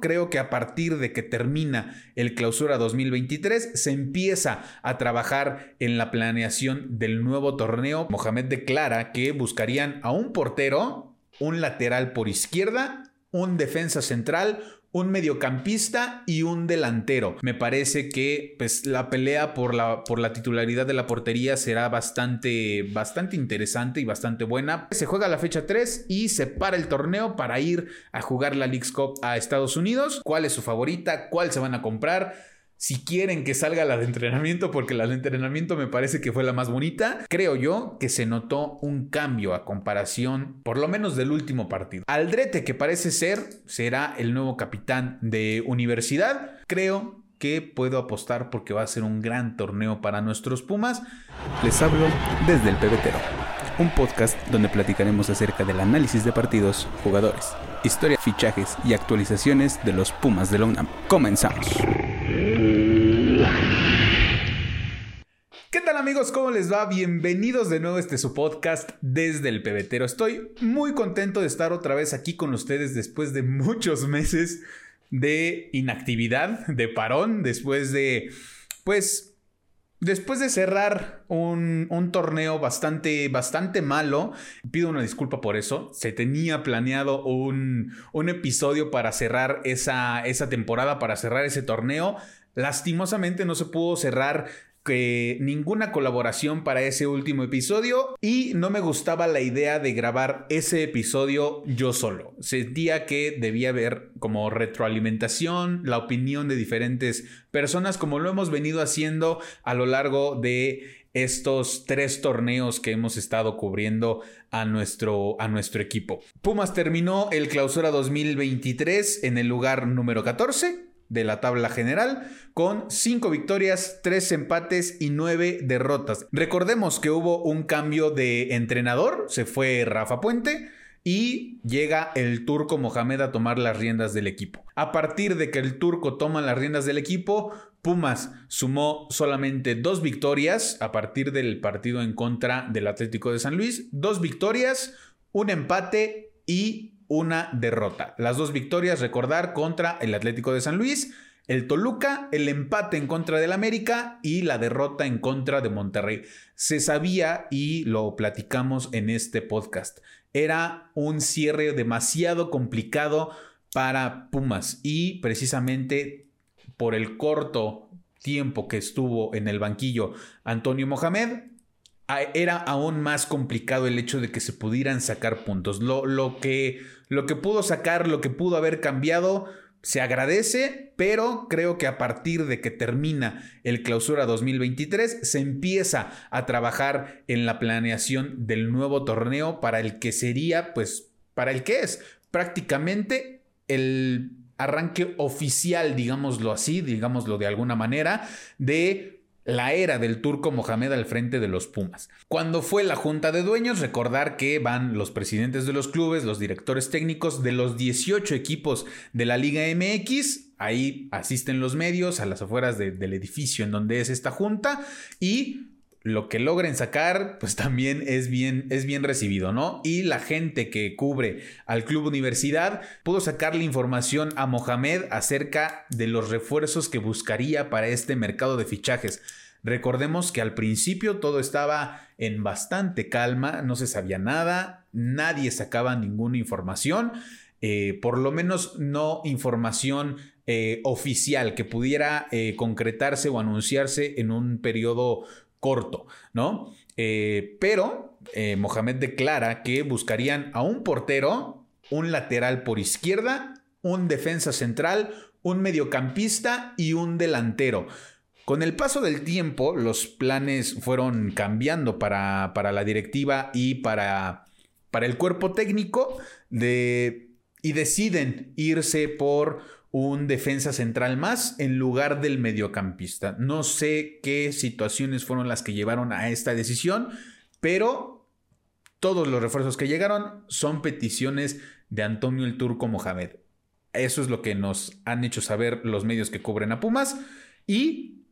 Creo que a partir de que termina el clausura 2023 se empieza a trabajar en la planeación del nuevo torneo. Mohamed declara que buscarían a un portero, un lateral por izquierda, un defensa central, un mediocampista y un delantero. Me parece que pues, la pelea por la, por la titularidad de la portería será bastante, bastante interesante y bastante buena. Se juega la fecha 3 y se para el torneo para ir a jugar la League's Cup a Estados Unidos. ¿Cuál es su favorita? ¿Cuál se van a comprar? Si quieren que salga la de entrenamiento, porque la de entrenamiento me parece que fue la más bonita, creo yo que se notó un cambio a comparación, por lo menos del último partido. Aldrete, que parece ser, será el nuevo capitán de universidad, creo que puedo apostar porque va a ser un gran torneo para nuestros Pumas. Les hablo desde el pebetero, un podcast donde platicaremos acerca del análisis de partidos, jugadores, historia, fichajes y actualizaciones de los Pumas de la UNAM. Comenzamos. ¿Qué tal amigos? ¿Cómo les va? Bienvenidos de nuevo a este su podcast desde el pebetero. Estoy muy contento de estar otra vez aquí con ustedes después de muchos meses de inactividad, de parón, después de, pues, Después de cerrar un, torneo bastante, bastante malo, pido una disculpa por eso. Se tenía planeado un, episodio para cerrar esa, esa temporada, para cerrar ese torneo. Lastimosamente no se pudo cerrar que ninguna colaboración para ese último episodio y no me gustaba la idea de grabar ese episodio yo solo. Sentía que debía haber como retroalimentación, la opinión de diferentes personas como lo hemos venido haciendo a lo largo de estos tres torneos que hemos estado cubriendo a nuestro, a nuestro equipo. Pumas terminó el clausura 2023 en el lugar número 14 de la tabla general, con 5 victorias, 3 empates y 9 derrotas. Recordemos que hubo un cambio de entrenador, se fue Rafa Puente. Y llega el turco Mohamed a tomar las riendas del equipo. A partir de que el turco toma las riendas del equipo, Pumas sumó solamente dos victorias a partir del partido en contra del Atlético de San Luis. Dos victorias, un empate y una derrota. Las dos victorias, recordar, contra el Atlético de San Luis, el Toluca, el empate en contra del América y la derrota en contra de Monterrey. Se sabía y lo platicamos en este podcast. Era un cierre demasiado complicado para Pumas y precisamente por el corto tiempo que estuvo en el banquillo Antonio Mohamed, era aún más complicado el hecho de que se pudieran sacar puntos. Lo, lo, que, lo que pudo sacar, lo que pudo haber cambiado, se agradece, pero creo que a partir de que termina el clausura 2023, se empieza a trabajar en la planeación del nuevo torneo para el que sería, pues, para el que es prácticamente el arranque oficial, digámoslo así, digámoslo de alguna manera, de la era del turco Mohamed al frente de los Pumas. Cuando fue la junta de dueños, recordar que van los presidentes de los clubes, los directores técnicos de los 18 equipos de la Liga MX, ahí asisten los medios a las afueras del edificio en donde es esta junta y lo que logren sacar, pues también es bien, es bien recibido, ¿no? Y la gente que cubre al Club Universidad pudo sacarle información a Mohamed acerca de los refuerzos que buscaría para este mercado de fichajes. Recordemos que al principio todo estaba en bastante calma, no se sabía nada, nadie sacaba ninguna información, eh, por lo menos no información eh, oficial que pudiera eh, concretarse o anunciarse en un periodo corto, ¿no? Eh, pero eh, Mohamed declara que buscarían a un portero, un lateral por izquierda, un defensa central, un mediocampista y un delantero. Con el paso del tiempo, los planes fueron cambiando para, para la directiva y para, para el cuerpo técnico de, y deciden irse por un defensa central más en lugar del mediocampista. No sé qué situaciones fueron las que llevaron a esta decisión, pero todos los refuerzos que llegaron son peticiones de Antonio el Turco Mohamed. Eso es lo que nos han hecho saber los medios que cubren a Pumas y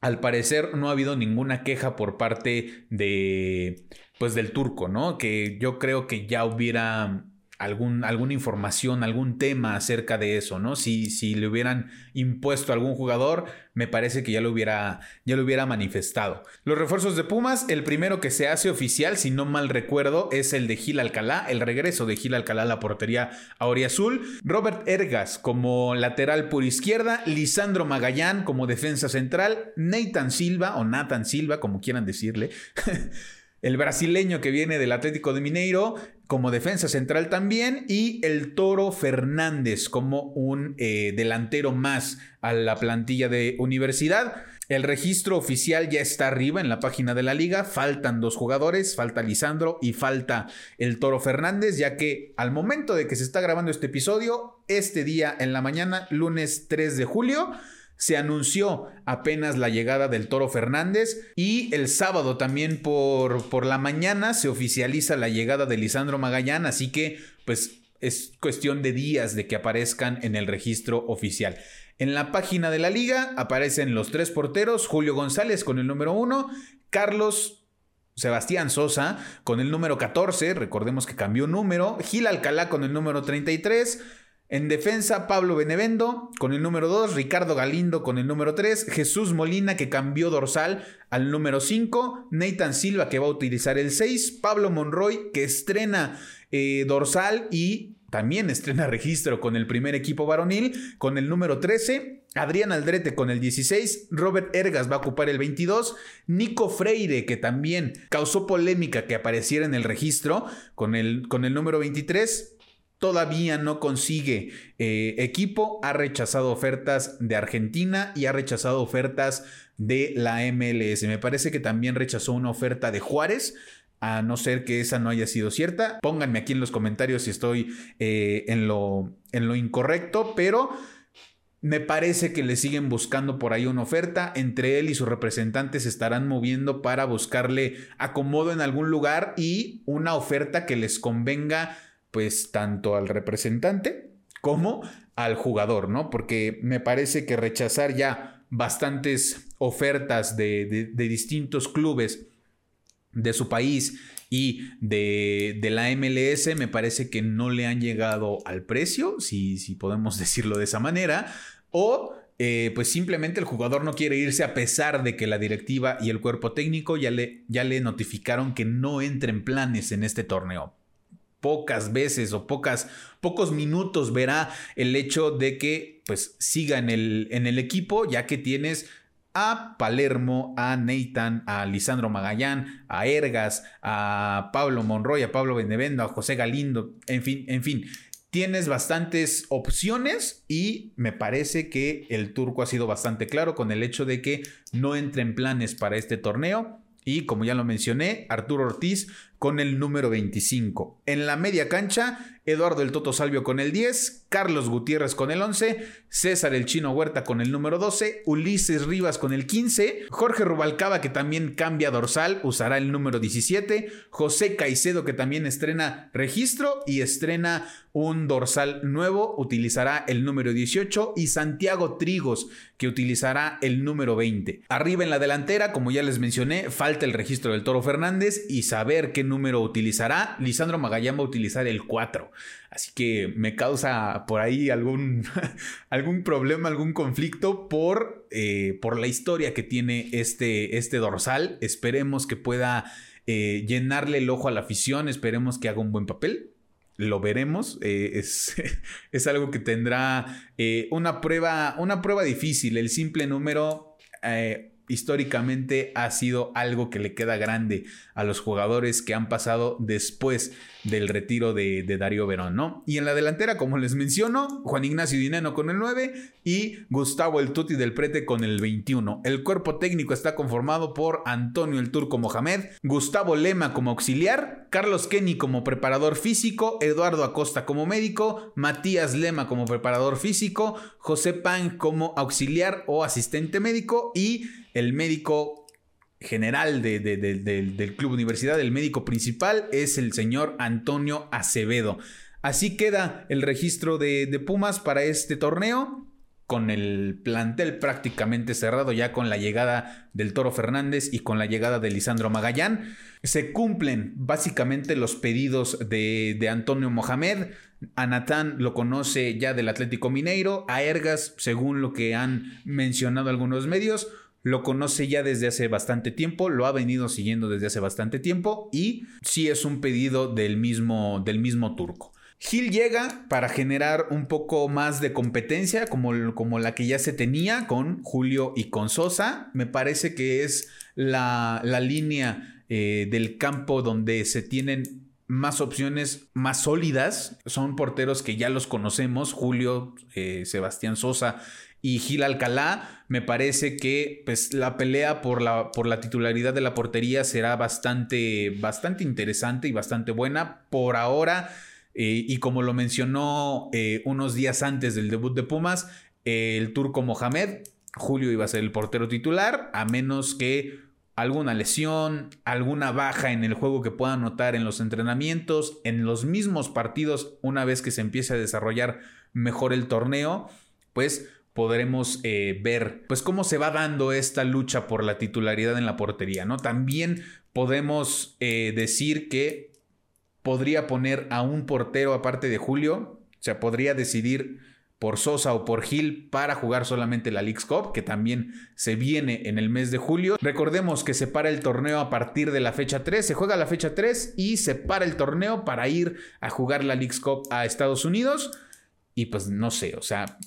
al parecer no ha habido ninguna queja por parte de pues del turco, ¿no? Que yo creo que ya hubiera algún, alguna información, algún tema acerca de eso, ¿no? Si, si le hubieran impuesto a algún jugador, me parece que ya lo, hubiera, ya lo hubiera manifestado. Los refuerzos de Pumas, el primero que se hace oficial, si no mal recuerdo, es el de Gil Alcalá, el regreso de Gil Alcalá a la portería Auriazul. Robert Ergas como lateral por izquierda, Lisandro Magallán como defensa central, Nathan Silva o Nathan Silva, como quieran decirle. el brasileño que viene del Atlético de Mineiro como defensa central también y el Toro Fernández como un eh, delantero más a la plantilla de universidad. El registro oficial ya está arriba en la página de la liga. Faltan dos jugadores, falta Lisandro y falta el Toro Fernández, ya que al momento de que se está grabando este episodio, este día en la mañana, lunes 3 de julio, se anunció apenas la llegada del Toro Fernández y el sábado también por, por la mañana se oficializa la llegada de Lisandro Magallán, así que pues es cuestión de días de que aparezcan en el registro oficial. En la página de la liga aparecen los tres porteros, Julio González con el número uno, Carlos Sebastián Sosa con el número 14, recordemos que cambió número, Gil Alcalá con el número 33, en defensa, Pablo Benevendo con el número 2, Ricardo Galindo con el número 3, Jesús Molina que cambió dorsal al número 5, Nathan Silva que va a utilizar el 6, Pablo Monroy que estrena eh, dorsal y también estrena registro con el primer equipo varonil con el número 13, Adrián Aldrete con el 16, Robert Ergas va a ocupar el 22, Nico Freire que también causó polémica que apareciera en el registro con el, con el número 23, todavía no consigue eh, equipo, ha rechazado ofertas de Argentina y ha rechazado ofertas de la MLS. Me parece que también rechazó una oferta de Juárez. A no ser que esa no haya sido cierta. Pónganme aquí en los comentarios si estoy eh, en, lo, en lo incorrecto, pero me parece que le siguen buscando por ahí una oferta. Entre él y sus representantes se estarán moviendo para buscarle acomodo en algún lugar y una oferta que les convenga pues tanto al representante como al jugador, ¿no? Porque me parece que rechazar ya bastantes ofertas de, distintos clubes de su país y de, la MLS me parece que no le han llegado al precio, si, si podemos decirlo de esa manera, o eh, pues simplemente el jugador no quiere irse a pesar de que la directiva y el cuerpo técnico ya le, ya le notificaron que no entre en planes en este torneo pocas veces o pocas, pocos minutos verá el hecho de que pues siga en el, en el equipo, ya que tienes a Palermo, a Nathan, a Lisandro Magallán, a Ergas, a Pablo Monroy, a Pablo Benevendo, a José Galindo, en fin, en fin. Tienes bastantes opciones y me parece que el turco ha sido bastante claro con el hecho de que no entre en planes para este torneo. Y como ya lo mencioné, Arturo Ortiz con el número 25. En la media cancha, Eduardo el Toto Salvio con el 10, Carlos Gutiérrez con el 11, César el Chino Huerta con el número 12, Ulises Rivas con el 15, Jorge Rubalcaba que también cambia dorsal, usará el número 17, José Caicedo que también estrena registro y estrena un dorsal nuevo, utilizará el número 18 y Santiago Trigos que utilizará el número 20. Arriba en la delantera, como ya les mencioné, falta el registro del Toro Fernández y saber qué número utilizará. Lisandro Magallán va a utilizar el 4. Así que me causa por ahí algún, algún problema, algún conflicto por, eh, por la historia que tiene este, este dorsal. Esperemos que pueda eh, llenarle el ojo a la afición, esperemos que haga un buen papel. Lo veremos. Eh, es, es, algo que tendrá una, prueba, una prueba difícil. El simple número históricamente ha sido algo que le queda grande a los jugadores que han pasado después del retiro de, Darío Verón, ¿no? Y en la delantera, como les menciono, Juan Ignacio Dineno con el 9 y Gustavo El Tuti del Prete con el 21. El cuerpo técnico está conformado por Antonio El Turco Mohamed, Gustavo Lema como auxiliar, Carlos Kenny como preparador físico, Eduardo Acosta como médico, Matías Lema como preparador físico, José Pan como auxiliar o asistente médico y el médico general del Club Universidad, el médico principal es el señor Antonio Acevedo. Así queda el registro de, Pumas para este torneo. con el plantel prácticamente cerrado ya con la llegada del Toro Fernández y con la llegada de Lisandro Magallán. Se cumplen básicamente los pedidos de, de Antonio Mohamed. A lo conoce ya del Atlético Mineiro. A Ergas, según lo que han mencionado algunos medios, lo conoce ya desde hace bastante tiempo, lo ha venido siguiendo desde hace bastante tiempo y sí es un pedido del mismo, del mismo turco. Gil llega para generar un poco más de competencia como, como, la que ya se tenía con Julio y con Sosa. Me parece que es la, la línea eh, del campo donde se tienen más opciones más sólidas. Son porteros que ya los conocemos, Julio, eh, Sebastián Sosa y Gil Alcalá. Me parece que pues, la pelea por la, por la titularidad de la portería será bastante, bastante interesante y bastante buena. Por ahora eh, y como lo mencionó eh, unos días antes del debut de Pumas, el turco Mohamed, Julio iba a ser el portero titular, a menos que alguna lesión, alguna baja en el juego que pueda notar en los entrenamientos, en los mismos partidos, una vez que se empiece a desarrollar mejor el torneo, pues podremos eh, ver pues cómo se va dando esta lucha por la titularidad en la portería, ¿no? También podemos decir que podría poner a un portero aparte de Julio, o sea, podría decidir por Sosa o por Gil para jugar solamente la League's Cup, que también se viene en el mes de julio. Recordemos que se para el torneo a partir de la fecha 3, se juega la fecha 3 y se para el torneo para ir a jugar la League's Cup a Estados Unidos. Y pues no sé, o sea,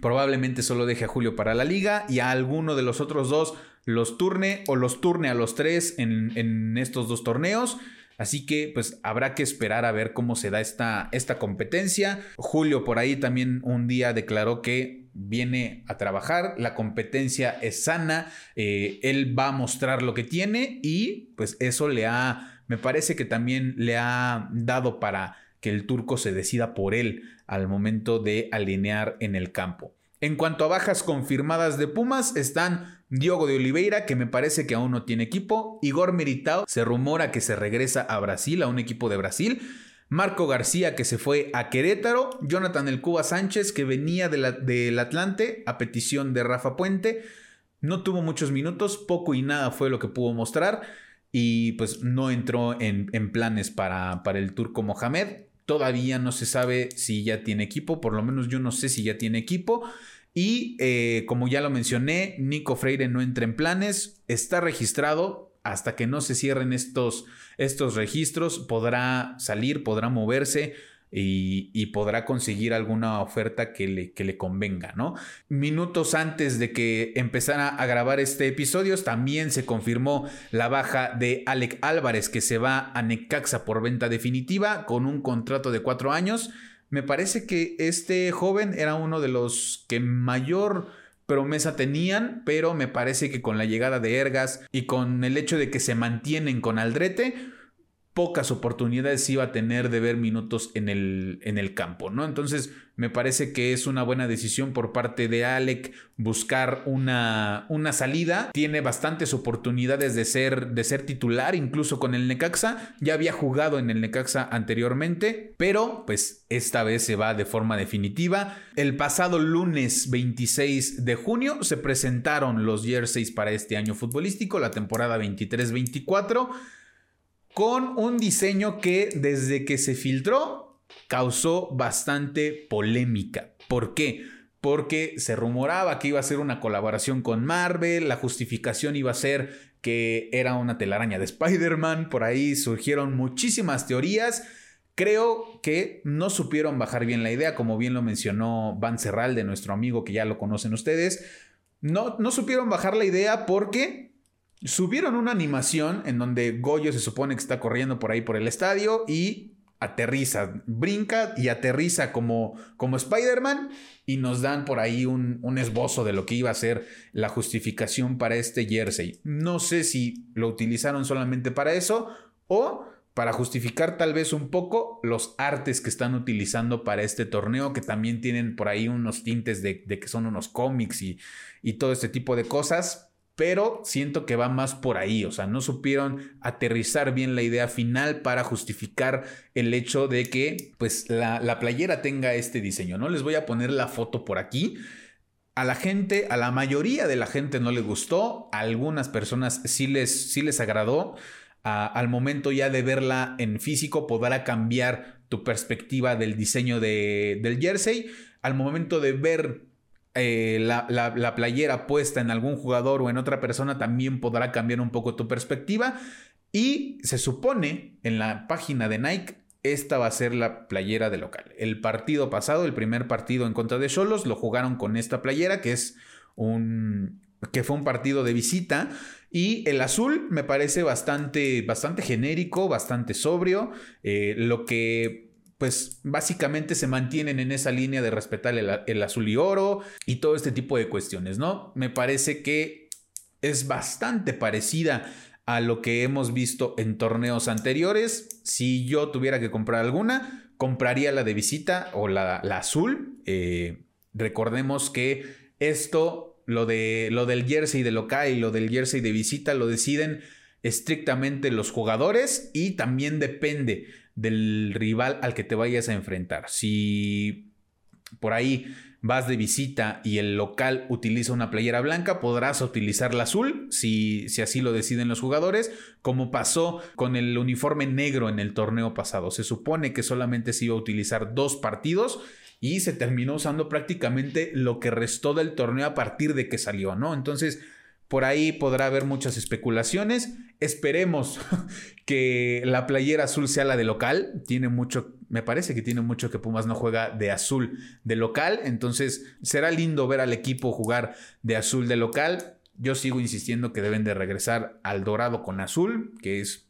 probablemente solo deje a Julio para la liga y a alguno de los otros dos los turne o los turne a los tres en, estos dos torneos. Así que pues habrá que esperar a ver cómo se da esta, esta competencia. Julio por ahí también un día declaró que viene a trabajar, la competencia es sana, eh, él va a mostrar lo que tiene y pues eso le ha, me parece que también le ha dado para que el turco se decida por él al momento de alinear en el campo. En cuanto a bajas confirmadas de Pumas, están Diogo de Oliveira, que me parece que aún no tiene equipo. Igor Meritao, se rumora que se regresa a Brasil, a un equipo de Brasil. Marco García, que se fue a Querétaro. Jonathan El Cuba Sánchez, que venía del Atlante a petición de Rafa Puente. No tuvo muchos minutos, poco y nada fue lo que pudo mostrar. Y pues no entró en, planes para, para el turco Mohamed. Todavía no se sabe si ya tiene equipo, por lo menos yo no sé si ya tiene equipo. Y eh, como ya lo mencioné, Nico Freire no entra en planes, está registrado. Hasta que no se cierren estos, estos registros, podrá salir, podrá moverse. Y, podrá conseguir alguna oferta que le, que le, convenga, ¿no? Minutos antes de que empezara a grabar este episodio, también se confirmó la baja de Alec Álvarez, que se va a Necaxa por venta definitiva con un contrato de cuatro años. Me parece que este joven era uno de los que mayor promesa tenían, pero me parece que con la llegada de Ergas y con el hecho de que se mantienen con Aldrete, pocas oportunidades iba a tener de ver minutos en el, en el campo, ¿no? Entonces, me parece que es una buena decisión por parte de Alec buscar una, una salida. Tiene bastantes oportunidades de ser, de ser titular, incluso con el Necaxa. Ya había jugado en el Necaxa anteriormente, pero pues esta vez se va de forma definitiva. El pasado lunes 26 de junio se presentaron los jerseys para este año futbolístico, la temporada 23-24 con un diseño que desde que se filtró causó bastante polémica. ¿Por qué? Porque se rumoraba que iba a ser una colaboración con Marvel, la justificación iba a ser que era una telaraña de Spider-Man, por ahí surgieron muchísimas teorías. Creo que no supieron bajar bien la idea, como bien lo mencionó Van Serral, de nuestro amigo que ya lo conocen ustedes. No, no supieron bajar la idea porque subieron una animación en donde Goyo se supone que está corriendo por ahí por el estadio y aterriza, brinca y aterriza como, como Spider-Man y nos dan por ahí un, un, esbozo de lo que iba a ser la justificación para este jersey. No sé si lo utilizaron solamente para eso o para justificar tal vez un poco los artes que están utilizando para este torneo, que también tienen por ahí unos tintes de, de que son unos cómics y, y todo este tipo de cosas pero siento que va más por ahí, o sea, no supieron aterrizar bien la idea final para justificar el hecho de que pues la, playera tenga este diseño, ¿no? Les voy a poner la foto por aquí. A la gente, a la mayoría de la gente no le gustó, a algunas personas sí les, sí les agradó. al momento ya de verla en físico podrá cambiar tu perspectiva del diseño de, del jersey. Al momento de ver eh, la, la, playera puesta en algún jugador o en otra persona también podrá cambiar un poco tu perspectiva. Y se supone en la página de Nike, esta va a ser la playera de local. El partido pasado, el primer partido en contra de Cholos, lo jugaron con esta playera, que es un. que fue un partido de visita. Y el azul me parece bastante, bastante genérico, bastante sobrio. Eh, lo que pues básicamente se mantienen en esa línea de respetar el, azul y oro y todo este tipo de cuestiones, ¿no? Me parece que es bastante parecida a lo que hemos visto en torneos anteriores. Si yo tuviera que comprar alguna, compraría la de visita o la, azul. Eh, recordemos que esto, lo, de, lo del jersey de local y lo del jersey de visita, lo deciden estrictamente los jugadores y también depende del rival al que te vayas a enfrentar. Si por ahí vas de visita y el local utiliza una playera blanca, podrás utilizar la azul si, si, así lo deciden los jugadores, como pasó con el uniforme negro en el torneo pasado. Se supone que solamente se iba a utilizar dos partidos y se terminó usando prácticamente lo que restó del torneo a partir de que salió, ¿no? Entonces, por ahí podrá haber muchas especulaciones. Esperemos que la playera azul sea la de local. Tiene mucho, me parece que tiene mucho que Pumas no juega de azul de local. Entonces será lindo ver al equipo jugar de azul de local. Yo sigo insistiendo que deben de regresar al dorado con azul, que es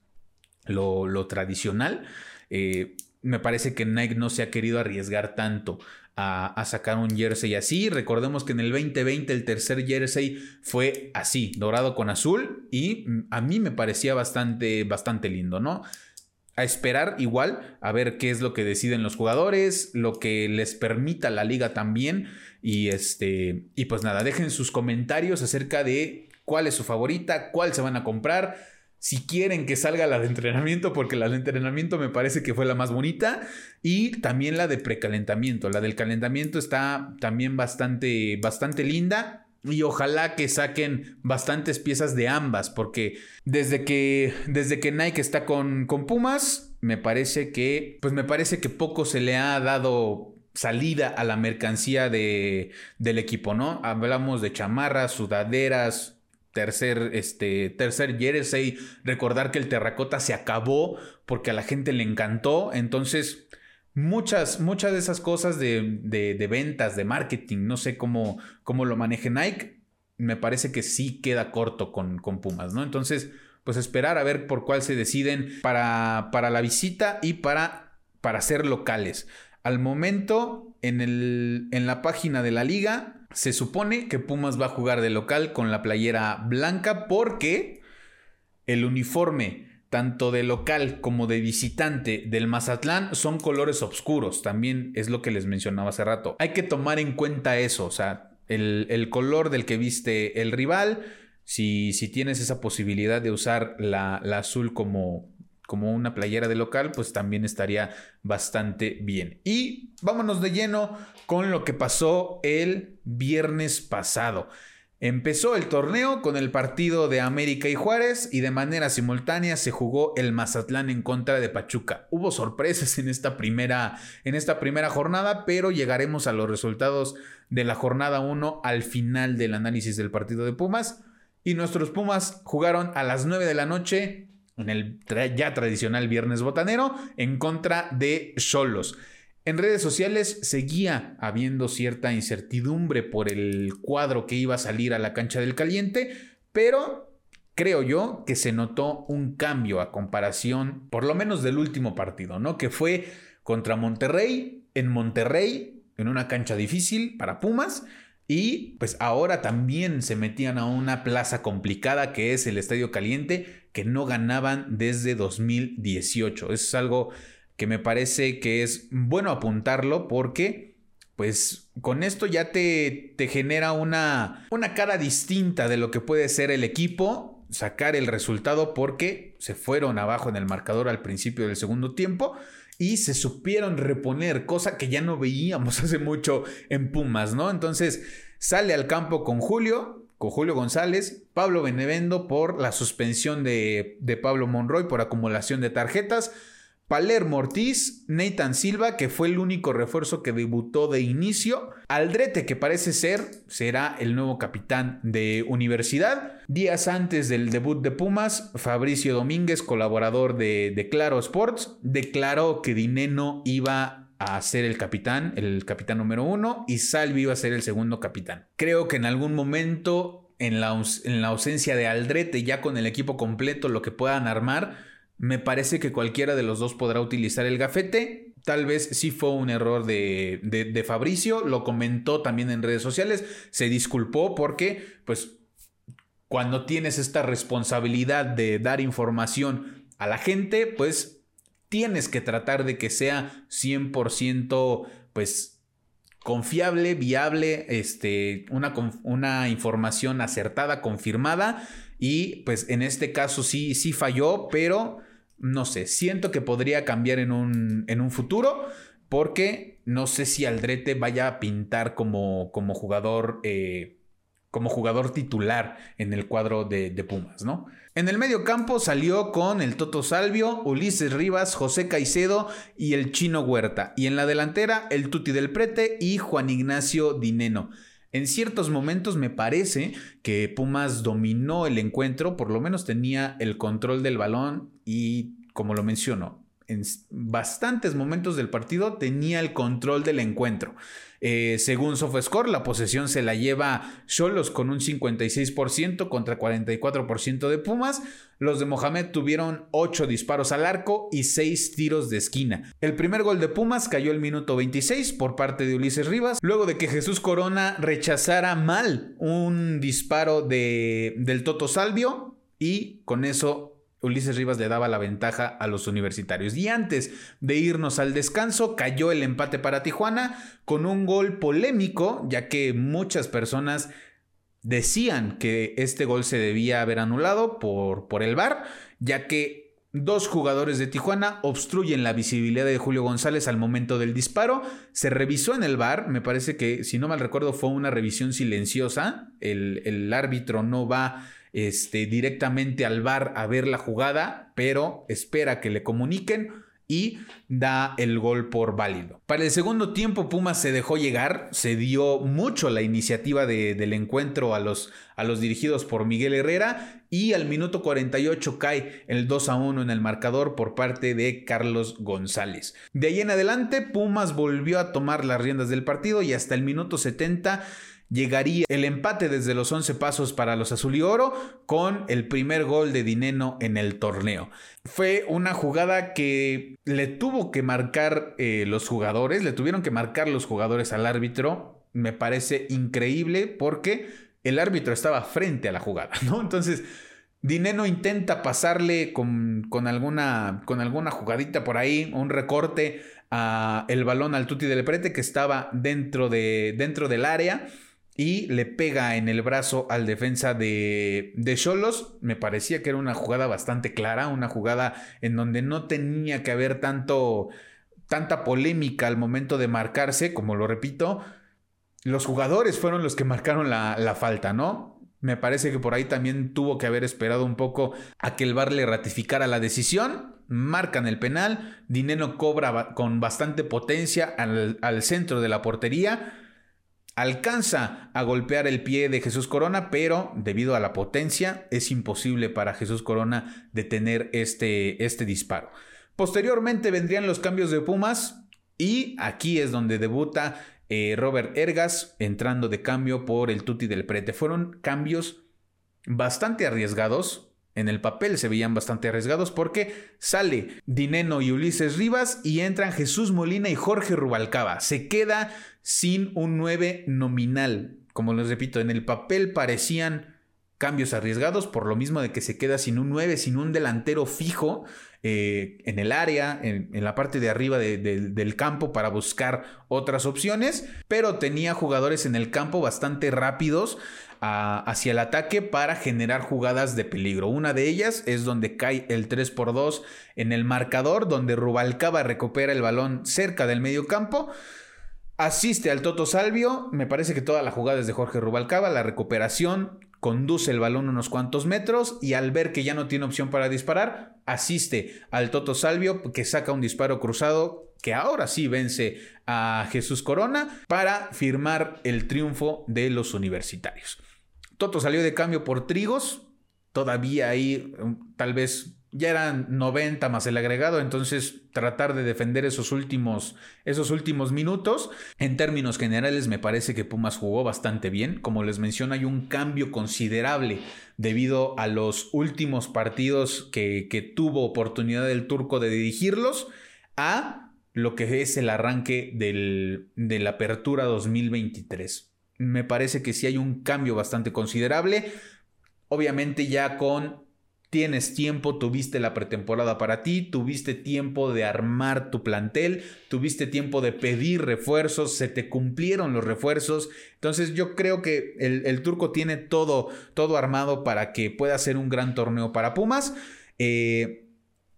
lo, tradicional. Eh, me parece que Nike no se ha querido arriesgar tanto a, sacar un jersey así. Recordemos que en el 2020 el tercer jersey fue así, dorado con azul, y a mí me parecía bastante, bastante lindo, ¿no? A esperar igual, a ver qué es lo que deciden los jugadores, lo que les permita la liga también. Y este, y pues nada, dejen sus comentarios acerca de cuál es su favorita, cuál se van a comprar si quieren que salga la de entrenamiento, porque la de entrenamiento me parece que fue la más bonita, y también la de precalentamiento. La del calentamiento está también bastante, bastante linda. Y ojalá que saquen bastantes piezas de ambas, porque desde que, desde que Nike está con, con Pumas, me parece que, pues me parece que poco se le ha dado salida a la mercancía de, del equipo, ¿no? Hablamos de chamarras, sudaderas, tercer, este, tercer jersey, recordar que el terracota se acabó porque a la gente le encantó, entonces muchas, muchas de esas cosas de, de, ventas, de marketing, no sé cómo, cómo lo maneje Nike, me parece que sí queda corto con, con Pumas, ¿no? Entonces, pues esperar a ver por cuál se deciden para, para la visita y para, para ser locales. Al momento, en, el, en la página de la liga, se supone que Pumas va a jugar de local con la playera blanca porque el uniforme tanto de local como de visitante del Mazatlán son colores oscuros. También es lo que les mencionaba hace rato. Hay que tomar en cuenta eso, o sea, el, color del que viste el rival. Si, si tienes esa posibilidad de usar la, la azul como, como una playera de local, pues también estaría bastante bien. Y vámonos de lleno con lo que pasó el viernes pasado. Empezó el torneo con el partido de América y Juárez y de manera simultánea se jugó el Mazatlán en contra de Pachuca. Hubo sorpresas en esta primera, en esta primera jornada, pero llegaremos a los resultados de la jornada 1 al final del análisis del partido de Pumas. Y nuestros Pumas jugaron a las 9 de la noche en el ya tradicional viernes botanero en contra de Cholos. En redes sociales seguía habiendo cierta incertidumbre por el cuadro que iba a salir a la cancha del caliente, pero creo yo que se notó un cambio a comparación, por lo menos del último partido, ¿no? Que fue contra Monterrey, en Monterrey, en una cancha difícil para Pumas, y pues ahora también se metían a una plaza complicada que es el Estadio Caliente, que no ganaban desde 2018. Eso es algo que me parece que es bueno apuntarlo porque pues con esto ya te, te genera una, una cara distinta de lo que puede ser el equipo, sacar el resultado porque se fueron abajo en el marcador al principio del segundo tiempo y se supieron reponer, cosa que ya no veíamos hace mucho en Pumas, ¿no? Entonces sale al campo con Julio, con Julio González, Pablo Benevendo por la suspensión de, de Pablo Monroy por acumulación de tarjetas. Palermo Ortiz, Nathan Silva, que fue el único refuerzo que debutó de inicio, Aldrete, que parece ser, será el nuevo capitán de universidad. Días antes del debut de Pumas, Fabricio Domínguez, colaborador de, Claro Sports, declaró que Dineno iba a ser el capitán, el capitán número uno, y Salvi iba a ser el segundo capitán. Creo que en algún momento, en la ausencia de Aldrete, ya con el equipo completo, lo que puedan armar, me parece que cualquiera de los dos podrá utilizar el gafete. Tal vez sí fue un error de, de, Fabricio, lo comentó también en redes sociales, se disculpó porque, pues, cuando tienes esta responsabilidad de dar información a la gente, pues tienes que tratar de que sea 100% pues confiable, viable, este, una, una información acertada, confirmada y pues en este caso sí, sí falló, pero no sé, siento que podría cambiar en un, en un futuro porque no sé si Aldrete vaya a pintar como, como jugador. Eh, como jugador titular en el cuadro de, de, Pumas, ¿no? En el medio campo salió con el Toto Salvio, Ulises Rivas, José Caicedo y el Chino Huerta. Y en la delantera, el Tuti del Prete y Juan Ignacio Dineno. En ciertos momentos me parece que Pumas dominó el encuentro, por lo menos tenía el control del balón y, como lo menciono, en bastantes momentos del partido tenía el control del encuentro. Eh, según SofaScore, la posesión se la lleva Cholos con un 56% contra 44% de Pumas. Los de Mohamed tuvieron 8 disparos al arco y 6 tiros de esquina. El primer gol de Pumas cayó el minuto 26 por parte de Ulises Rivas, luego de que Jesús Corona rechazara mal un disparo de, del Toto Salvio y con eso Ulises Rivas le daba la ventaja a los universitarios. Y antes de irnos al descanso, cayó el empate para Tijuana con un gol polémico, ya que muchas personas decían que este gol se debía haber anulado por, por el VAR, ya que Dos jugadores de Tijuana obstruyen la visibilidad de Julio González al momento del disparo. Se revisó en el bar, me parece que, si no mal recuerdo, fue una revisión silenciosa. El, el árbitro no va este, directamente al bar a ver la jugada, pero espera que le comuniquen y da el gol por válido. Para el segundo tiempo Pumas se dejó llegar, se dio mucho la iniciativa del encuentro a los, a los dirigidos por Miguel Herrera y al minuto 48 cae el 2 a 1 en el marcador por parte de Carlos González. De ahí en adelante Pumas volvió a tomar las riendas del partido y hasta el minuto 70 llegaría el empate desde los 11 pasos para los azul y oro con el primer gol de Dineno en el torneo. Fue una jugada que le tuvo que marcar eh, los jugadores, le tuvieron que marcar los jugadores al árbitro. Me parece increíble porque el árbitro estaba frente a la jugada, ¿no? Entonces, Dineno intenta pasarle con, alguna, con alguna jugadita por ahí, un recorte a el balón al Tuti del Prete que estaba dentro, de, dentro del área y le pega en el brazo al defensa de Cholos. Me parecía que era una jugada bastante clara, una jugada en donde no tenía que haber tanto, tanta polémica al momento de marcarse, como lo repito. Los jugadores fueron los que marcaron la, falta, ¿no? Me parece que por ahí también tuvo que haber esperado un poco a que el VAR le ratificara la decisión. Marcan el penal. Dinero cobra con bastante potencia al, al centro de la portería alcanza a golpear el pie de Jesús Corona, pero debido a la potencia es imposible para Jesús Corona detener este, este disparo. Posteriormente vendrían los cambios de Pumas y aquí es donde debuta eh, Robert Ergas entrando de cambio por el Tuti del Prete. Fueron cambios bastante arriesgados, en el papel se veían bastante arriesgados porque sale Dineno y Ulises Rivas y entran Jesús Molina y Jorge Rubalcaba. Se queda sin un 9 nominal. Como les repito, en el papel parecían cambios arriesgados por lo mismo de que se queda sin un 9, sin un delantero fijo eh, en el área, en, la parte de arriba del campo para buscar otras opciones, pero tenía jugadores en el campo bastante rápidos hacia el ataque para generar jugadas de peligro. Una de ellas es donde cae el 3 por 2 en el marcador, donde Rubalcaba recupera el balón cerca del medio campo. Asiste al Toto Salvio, me parece que toda la jugada es de Jorge Rubalcaba, la recuperación, conduce el balón unos cuantos metros y al ver que ya no tiene opción para disparar, asiste al Toto Salvio que saca un disparo cruzado que ahora sí vence a Jesús Corona para firmar el triunfo de los universitarios. Toto salió de cambio por Trigos, todavía ahí um, tal vez ya eran 90 más el agregado, entonces tratar de defender esos últimos, esos últimos minutos. En términos generales me parece que Pumas jugó bastante bien. Como les menciono, hay un cambio considerable debido a los últimos partidos que, que tuvo oportunidad el turco de dirigirlos a lo que es el arranque del, de la apertura 2023. Me parece que sí hay un cambio bastante considerable. Obviamente ya con tienes tiempo, tuviste la pretemporada para ti, tuviste tiempo de armar tu plantel, tuviste tiempo de pedir refuerzos, se te cumplieron los refuerzos. Entonces yo creo que el, turco tiene todo, todo armado para que pueda ser un gran torneo para Pumas. Eh,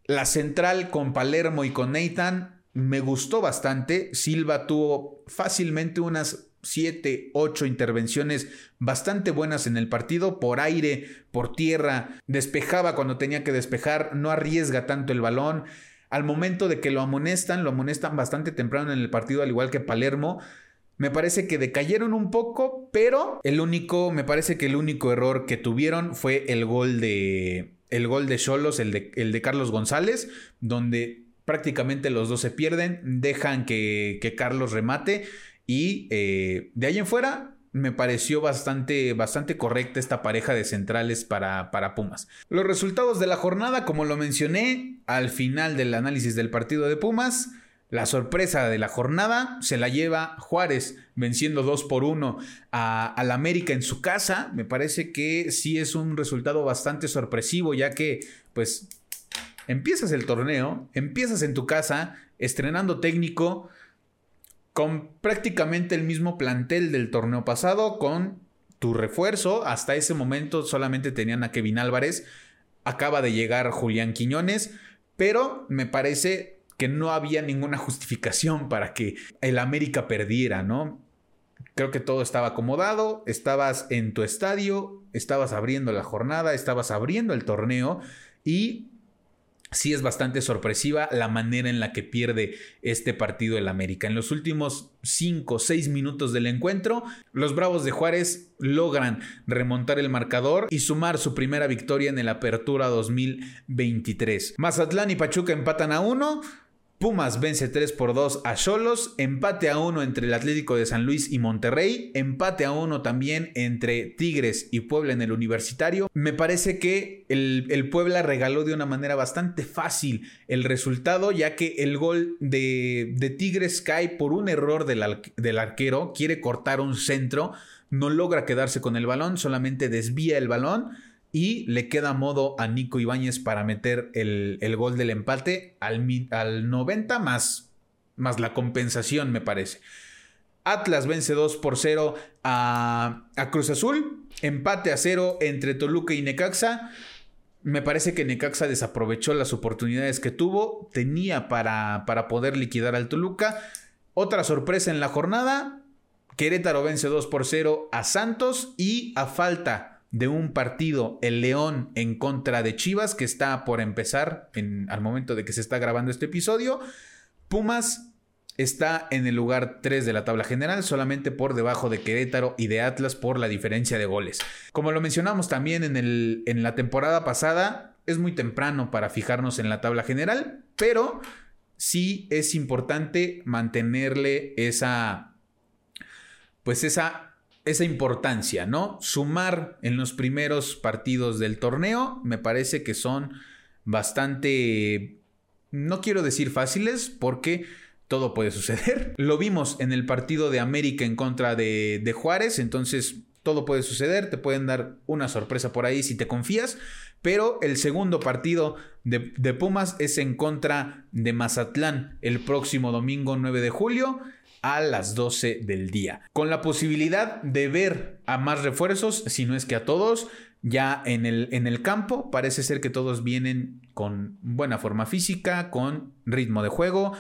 la central con Palermo y con Nathan me gustó bastante. Silva tuvo fácilmente unas 7, 8 intervenciones bastante buenas en el partido, por aire, por tierra, despejaba cuando tenía que despejar, no arriesga tanto el balón. Al momento de que lo amonestan, lo amonestan bastante temprano en el partido, al igual que Palermo. Me parece que decayeron un poco, pero el único, me parece que el único error que tuvieron fue el gol de el gol de Cholos, el de, el de Carlos González, donde prácticamente los dos se pierden, dejan que, que Carlos remate y eh, de ahí en fuera, me pareció bastante, bastante correcta esta pareja de centrales para, para, Pumas. Los resultados de la jornada, como lo mencioné al final del análisis del partido de Pumas, la sorpresa de la jornada se la lleva Juárez venciendo 2 por 1 al América en su casa. Me parece que sí es un resultado bastante sorpresivo ya que pues empiezas el torneo, empiezas en tu casa estrenando técnico con prácticamente el mismo plantel del torneo pasado, con tu refuerzo. Hasta ese momento solamente tenían a Kevin Álvarez. Acaba de llegar Julián Quiñones, pero me parece que no había ninguna justificación para que el América perdiera, ¿no? Creo que todo estaba acomodado, estabas en tu estadio, estabas abriendo la jornada, estabas abriendo el torneo y sí es bastante sorpresiva la manera en la que pierde este partido el América. En los últimos 5 o 6 minutos del encuentro, los Bravos de Juárez logran remontar el marcador y sumar su primera victoria en el Apertura 2023. Mazatlán y Pachuca empatan a 1. Pumas vence 3 por 2 a Cholos, empate a 1 entre el Atlético de San Luis y Monterrey, empate a 1 también entre Tigres y Puebla en el Universitario. Me parece que el, Puebla regaló de una manera bastante fácil el resultado, ya que el gol de, Tigres cae por un error del arquero, quiere cortar un centro, no logra quedarse con el balón, solamente desvía el balón y le queda modo a Nico Ibáñez para meter el, gol del empate al, al 90 más, más la compensación, me parece. Atlas vence 2 por 0 a, Cruz Azul. Empate a 0 entre Toluca y Necaxa. Me parece que Necaxa desaprovechó las oportunidades que tuvo. Tenía para, para poder liquidar al Toluca. Otra sorpresa en la jornada. Querétaro vence 2 por 0 a Santos y a falta de un partido, el León en contra de Chivas, que está por empezar en, al momento de que se está grabando este episodio. Pumas está en el lugar 3 de la tabla general, solamente por debajo de Querétaro y de Atlas por la diferencia de goles. Como lo mencionamos también en, el, en la temporada pasada, es muy temprano para fijarnos en la tabla general, pero sí es importante mantenerle esa, pues esa esa importancia, ¿no? Sumar en los primeros partidos del torneo me parece que son bastante, no quiero decir fáciles, porque todo puede suceder. Lo vimos en el partido de América en contra de, de Juárez, entonces todo puede suceder, te pueden dar una sorpresa por ahí si te confías, pero el segundo partido de, de Pumas es en contra de Mazatlán el próximo domingo 9 de julio a las 12 del día. Con la posibilidad de ver a más refuerzos, si no es que a todos, ya en el, en el campo. Parece ser que todos vienen con buena forma física, con ritmo de juego,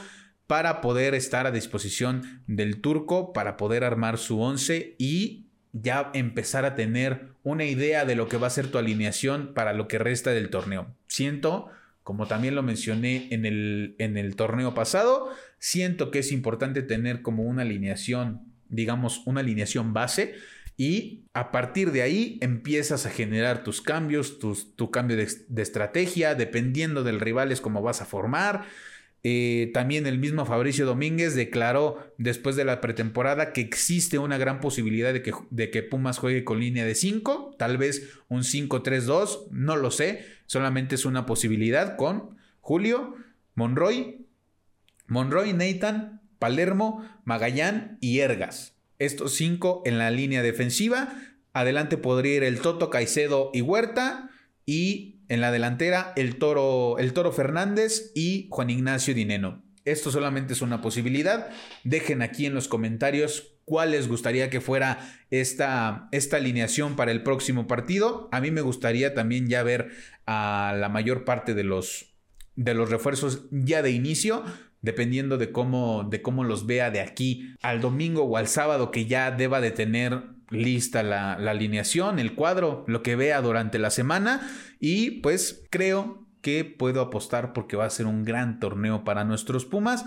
para poder estar a disposición del turco, para poder armar su 11 y ya empezar a tener una idea de lo que va a ser tu alineación para lo que resta del torneo. Siento como también lo mencioné en el, en el torneo pasado, siento que es importante tener como una alineación, digamos, una alineación base y a partir de ahí empiezas a generar tus cambios, tu cambio de, de, estrategia, dependiendo del rival es como vas a formar. Eh, también el mismo Fabricio Domínguez declaró después de la pretemporada que existe una gran posibilidad de que, de que Pumas juegue con línea de 5, tal vez un 5-3-2, no lo sé, solamente es una posibilidad con Julio, Monroy, Monroy, Nathan, Palermo, Magallán y Ergas. Estos cinco en la línea defensiva. Adelante podría ir el Toto, Caicedo y Huerta. Y en la delantera, el Toro, el Toro Fernández y Juan Ignacio Dineno. Esto solamente es una posibilidad. Dejen aquí en los comentarios cuál les gustaría que fuera esta, esta alineación para el próximo partido. A mí me gustaría también ya ver a la mayor parte de los, de los refuerzos ya de inicio, dependiendo de cómo, de cómo los vea de aquí al domingo o al sábado que ya deba de tener lista la, alineación, el cuadro, lo que vea durante la semana y pues creo que puedo apostar porque va a ser un gran torneo para nuestros Pumas.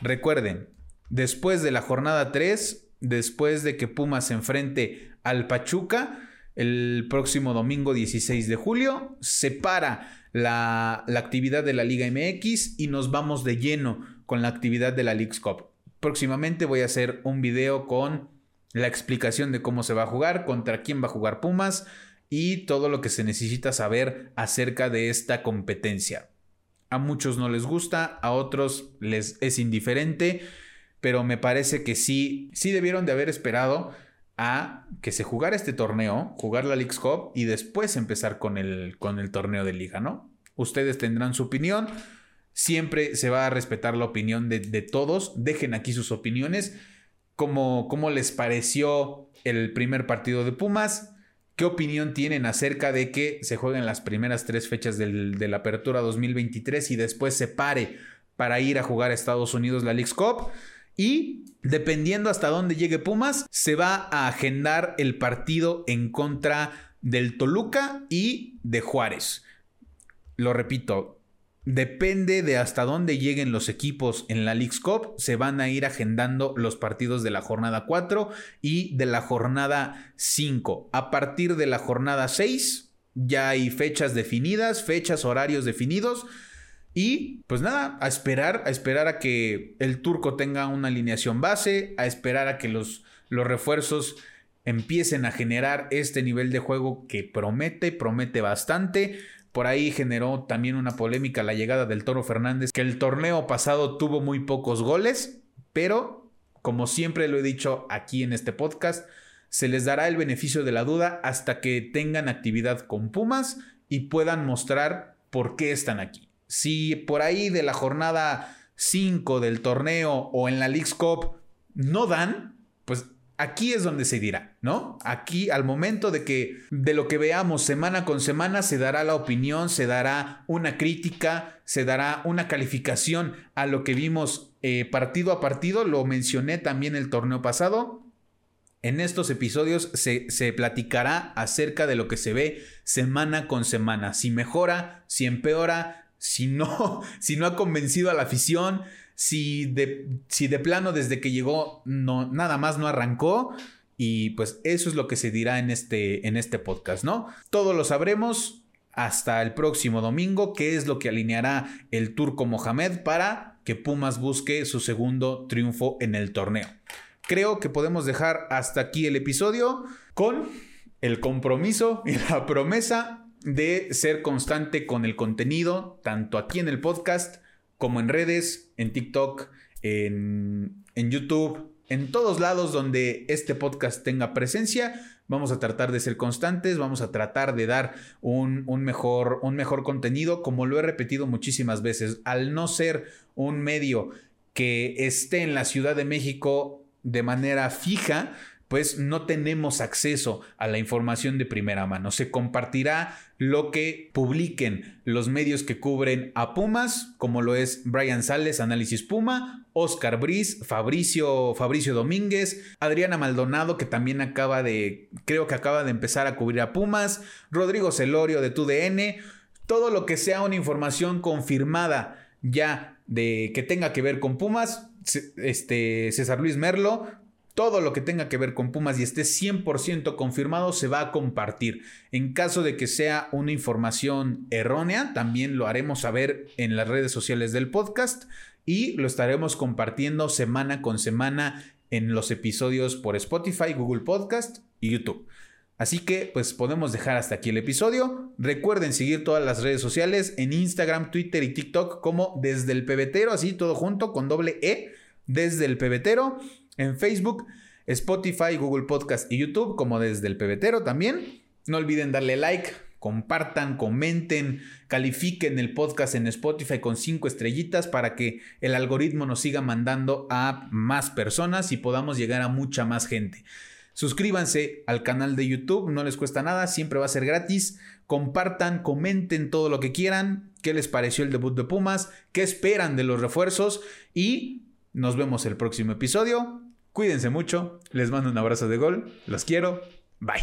Recuerden, después de la jornada 3, después de que Pumas se enfrente al Pachuca, el próximo domingo 16 de julio, se para la, la, actividad de la Liga MX y nos vamos de lleno con la actividad de la League's Cup. Próximamente voy a hacer un video con la explicación de cómo se va a jugar, contra quién va a jugar Pumas y todo lo que se necesita saber acerca de esta competencia. A muchos no les gusta, a otros les es indiferente, pero me parece que sí, sí debieron de haber esperado a que se jugara este torneo, jugar la League's Cup y después empezar con el, con el torneo de liga, ¿no? Ustedes tendrán su opinión, siempre se va a respetar la opinión de, de todos, dejen aquí sus opiniones cómo, les pareció el primer partido de Pumas. ¿Qué opinión tienen acerca de que se jueguen las primeras tres fechas de la apertura 2023 y después se pare para ir a jugar a Estados Unidos la League's Cup? Y dependiendo hasta dónde llegue Pumas, se va a agendar el partido en contra del Toluca y de Juárez. Lo repito, Depende de hasta dónde lleguen los equipos en la League's Cup, se van a ir agendando los partidos de la jornada 4 y de la jornada 5. A partir de la jornada 6 ya hay fechas definidas, fechas, horarios definidos. Y pues nada, a esperar, a esperar a que el turco tenga una alineación base, a esperar a que los, los refuerzos empiecen a generar este nivel de juego que promete, promete bastante. Por ahí generó también una polémica la llegada del Toro Fernández, que el torneo pasado tuvo muy pocos goles, pero como siempre lo he dicho aquí en este podcast, se les dará el beneficio de la duda hasta que tengan actividad con Pumas y puedan mostrar por qué están aquí. Si por ahí de la jornada 5 del torneo o en la League's Cup no dan, pues Aquí es donde se dirá, ¿no? Aquí al momento de que de lo que veamos semana con semana se dará la opinión, se dará una crítica, se dará una calificación a lo que vimos eh, partido a partido. Lo mencioné también el torneo pasado. En estos episodios se, se, platicará acerca de lo que se ve semana con semana. Si mejora, si empeora, si no, si no ha convencido a la afición, si de, si de plano desde que llegó no, nada más no arrancó. Y pues eso es lo que se dirá en este, en este podcast, ¿no? Todo lo sabremos hasta el próximo domingo, qué es lo que alineará el turco Mohamed para que Pumas busque su segundo triunfo en el torneo. Creo que podemos dejar hasta aquí el episodio con el compromiso y la promesa de ser constante con el contenido, tanto aquí en el podcast como en redes, en TikTok, en, YouTube, en todos lados donde este podcast tenga presencia. Vamos a tratar de ser constantes, vamos a tratar de dar un, mejor, un mejor contenido, como lo he repetido muchísimas veces. Al no ser un medio que esté en la Ciudad de México de manera fija, pues no tenemos acceso a la información de primera mano. Se compartirá lo que publiquen los medios que cubren a Pumas, como lo es Brian Sales, Análisis Puma, Oscar Briz, Fabricio, Fabricio Domínguez, Adriana Maldonado, que también acaba de, creo que acaba de empezar a cubrir a Pumas, Rodrigo Celorio de TUDN, todo lo que sea una información confirmada ya de que tenga que ver con Pumas, este César Luis Merlo todo lo que tenga que ver con Pumas y esté 100% confirmado se va a compartir. En caso de que sea una información errónea, también lo haremos saber en las redes sociales del podcast y lo estaremos compartiendo semana con semana en los episodios por Spotify, Google Podcast y YouTube. Así que pues podemos dejar hasta aquí el episodio. Recuerden seguir todas las redes sociales en Instagram, Twitter y TikTok como desde el pebetero, así todo junto con doble E, desde el pebetero en Facebook, Spotify, Google Podcast y YouTube, como desde el pebetero también. No olviden darle like, compartan, comenten, califiquen el podcast en Spotify con cinco estrellitas para que el algoritmo nos siga mandando a más personas y podamos llegar a mucha más gente. Suscríbanse al canal de YouTube, no les cuesta nada, siempre va a ser gratis. Compartan, comenten todo lo que quieran, qué les pareció el debut de Pumas, qué esperan de los refuerzos y nos vemos el próximo episodio. Cuídense mucho. Les mando un abrazo de gol. Los quiero. Bye.